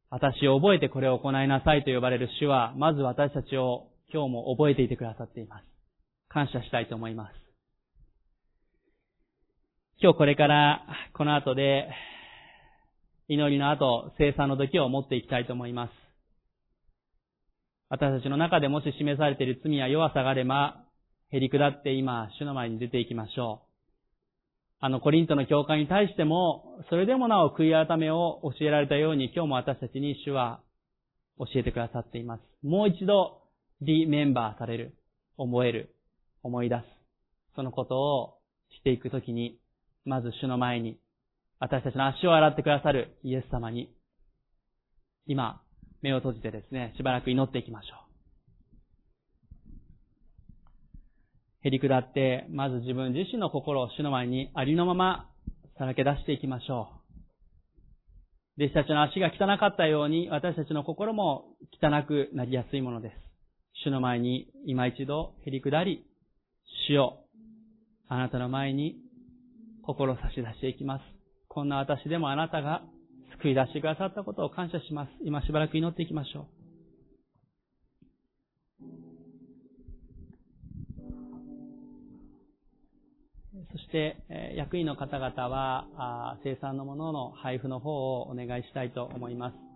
私を覚えてこれを行いなさいと呼ばれる主は、まず私たちを今日も覚えていてくださっています。感謝したいと思います。今日これからこの後で祈りの後、生産の時を持っていきたいと思います。私たちの中でもし示されている罪や弱さがあれば、減り下って今、主の前に出ていきましょう。あのコリントの教会に対しても、それでもなお悔い改めを教えられたように、今日も私たちに主は教えてくださっています。もう一度、リメンバーされる、思える、思い出す。そのことをしていくときに、まず主の前に、私たちの足を洗ってくださるイエス様に、今、目を閉じてですね、しばらく祈っていきましょう。へり下って、まず自分自身の心を主の前にありのままさらけ出していきましょう。弟子たちの足が汚かったように、私たちの心も汚くなりやすいものです。主の前に今一度へり下り、主よ、あなたの前に心差し出していきます。こんな私でもあなたが救い出してくださったことを感謝します。今しばらく祈っていきましょう。そして、役員の方々は、生産のものの配布の方をお願いしたいと思います。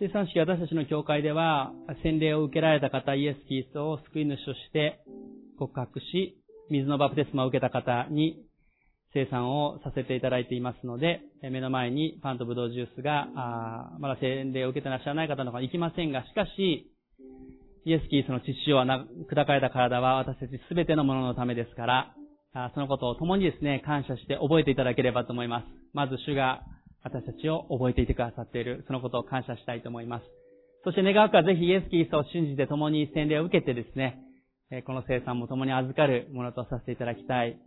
生産式私たちの教会では、洗礼を受けられた方、イエス・キリストを救い主として告白し、水のバプテスマを受けた方に生産をさせていただいていますので、目の前にパンとブドウジュースが、まだ洗礼を受けてらっしゃらない方の方は行きませんが、しかし、イエス・キリストの血潮は砕かれた体は私たちすべてのもののためですから、そのことを共にですね、感謝して覚えていただければと思います。まず主が私たちを覚えていてくださっている、そのことを感謝したいと思います。そして願うかぜひイエス・キリストを信じて共に洗礼を受けてですね、この生産も共に預かるものとさせていただきたい。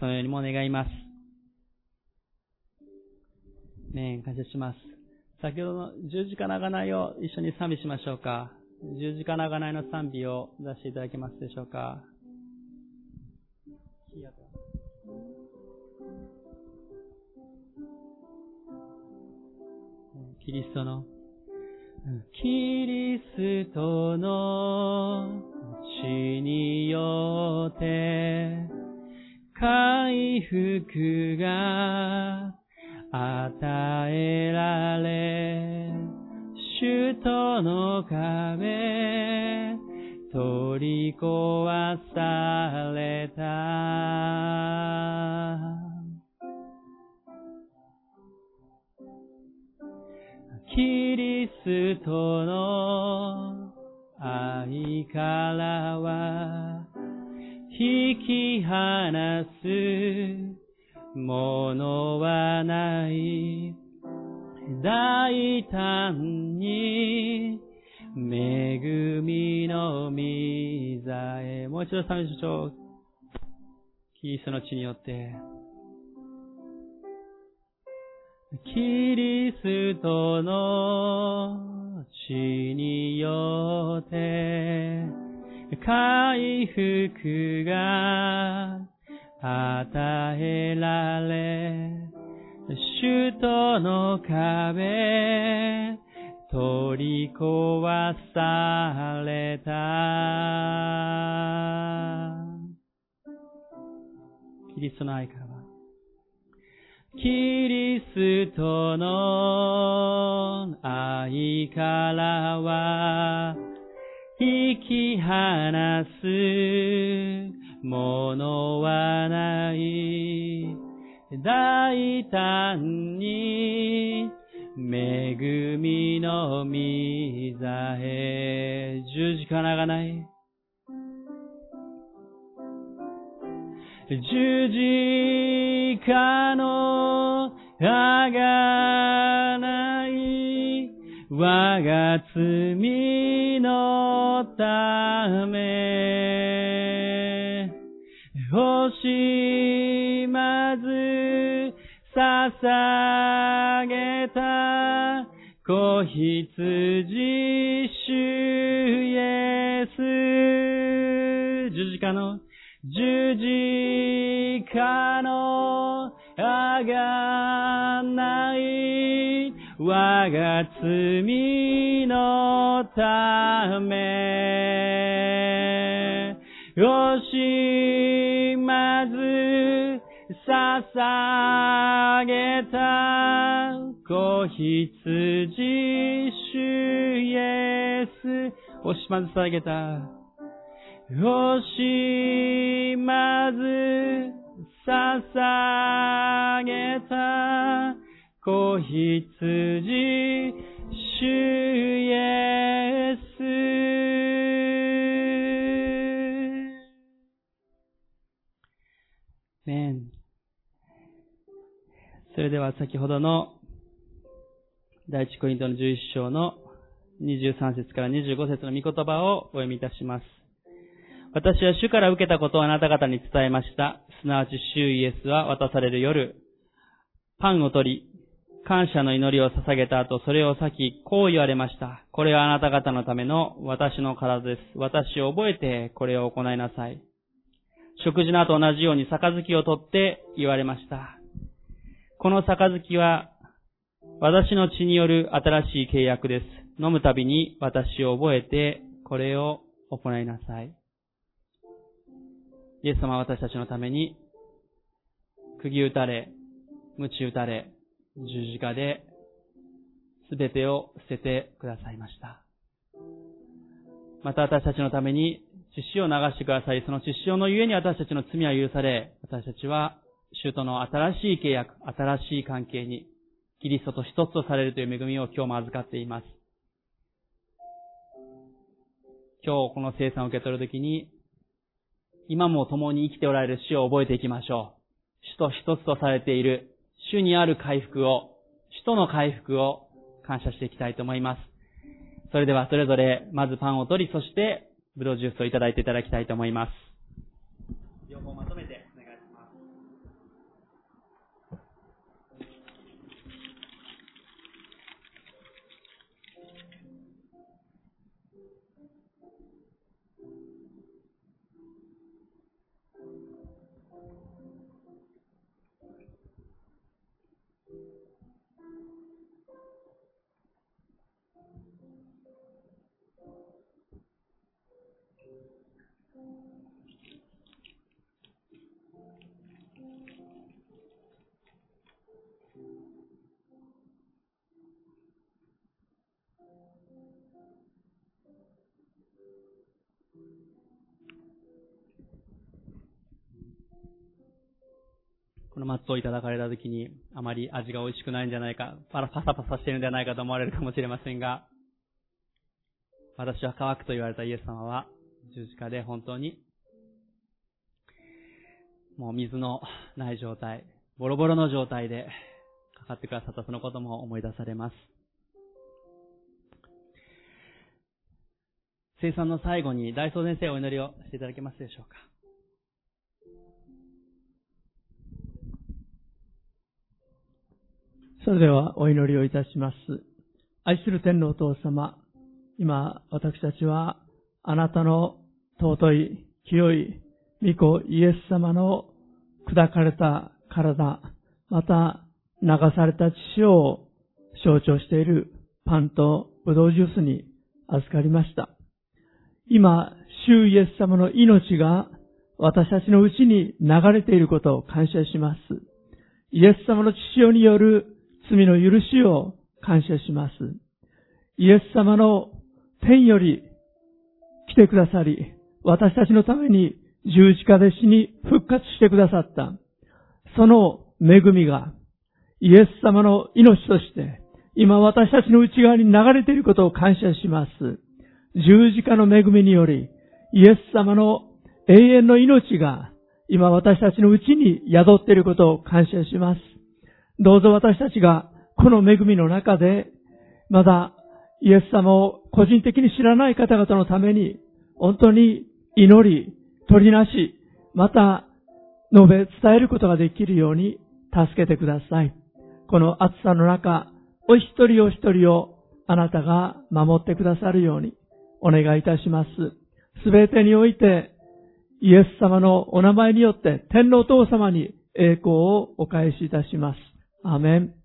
そのようにも願います。ね感謝します。先ほどの十字架の贖いを一緒に賛美しましょうか。十字架の贖いの賛美を出していただけますでしょうか。キリストの、キリストの血によって回復が与えられ、主との壁取り壊された。ストの愛からは引き離すものはない。大胆に恵みの御座へ。もう一度賛美しましょう。キリストの血によって。キリストの血によって回復が与えられ、主との壁取り壊された。キリストの愛からキリストの愛からは引き離すものはない。大胆に恵みの御座へ十字架がない。十字架のあがない我が罪のため惜しまず捧げた子羊主イエス十字架の字架のあがない我が罪のため。惜しまず捧げた子羊主イエス。惜しまず捧げた惜しまず捧げた。子羊主イエス。メン。それでは先ほどの第一コリントの11章の23節から25節の御言葉をお読みいたします。私は主から受けたことをあなた方に伝えました。すなわち主イエスは渡される夜、パンを取り、感謝の祈りを捧げた後、それを裂き、こう言われました。これはあなた方のための私の体です。私を覚えてこれを行いなさい。食事の後同じように杯を取って言われました。この杯は私の血による新しい契約です。飲むたびに私を覚えて、これを行いなさい。イエス様は私たちのために、釘打たれ、鞭打たれ、十字架で、すべてを捨ててくださいました。また私たちのために、血潮を流してください。その血潮のゆえに私たちの罪は許され、私たちは、主との新しい契約、新しい関係にキリストと一つとされるという恵みを今日も預かっています。今日この生産を受け取るときに、今も共に生きておられる主を覚えていきましょう。主と一つとされている、主にある回復を、主との回復を感謝していきたいと思います。それではそれぞれ、まずパンを取り、そして、ブドウジュースをいただいていただきたいと思います。両方まとめて。このマットをいただかれた時に、あまり味が美味しくないんじゃないか、パラパサパサしてるんじゃないかと思われるかもしれませんが、私は乾くと言われたイエス様は、十字架で本当に、もう水のない状態、ボロボロの状態で、かかってくださったそのことも思い出されます。生産の最後に大僧先生お祈りをしていただけますでしょうか。
それではお祈りをいたします。愛する天皇お父様、今私たちはあなたの尊い、清い、御子イエス様の砕かれた体、また流された血を象徴しているパンとブドウジュースに預かりました。今、主イエス様の命が私たちのうちに流れていることを感謝します。イエス様の血潮による罪の許しを感謝します。イエス様の天より来てくださり、私たちのために十字架で死に復活してくださった。その恵みがイエス様の命として今私たちの内側に流れていることを感謝します。十字架の恵みによりイエス様の永遠の命が今私たちのうちに宿っていることを感謝します。どうぞ私たちがこの恵みの中で、まだイエス様を個人的に知らない方々のために、本当に祈り、取りなし、また述べ伝えることができるように助けてください。この暑さの中、お一人お一人をあなたが守ってくださるようにお願いいたします。すべてにおいて、イエス様のお名前によって天皇父様に栄光をお返しいたします。アメン。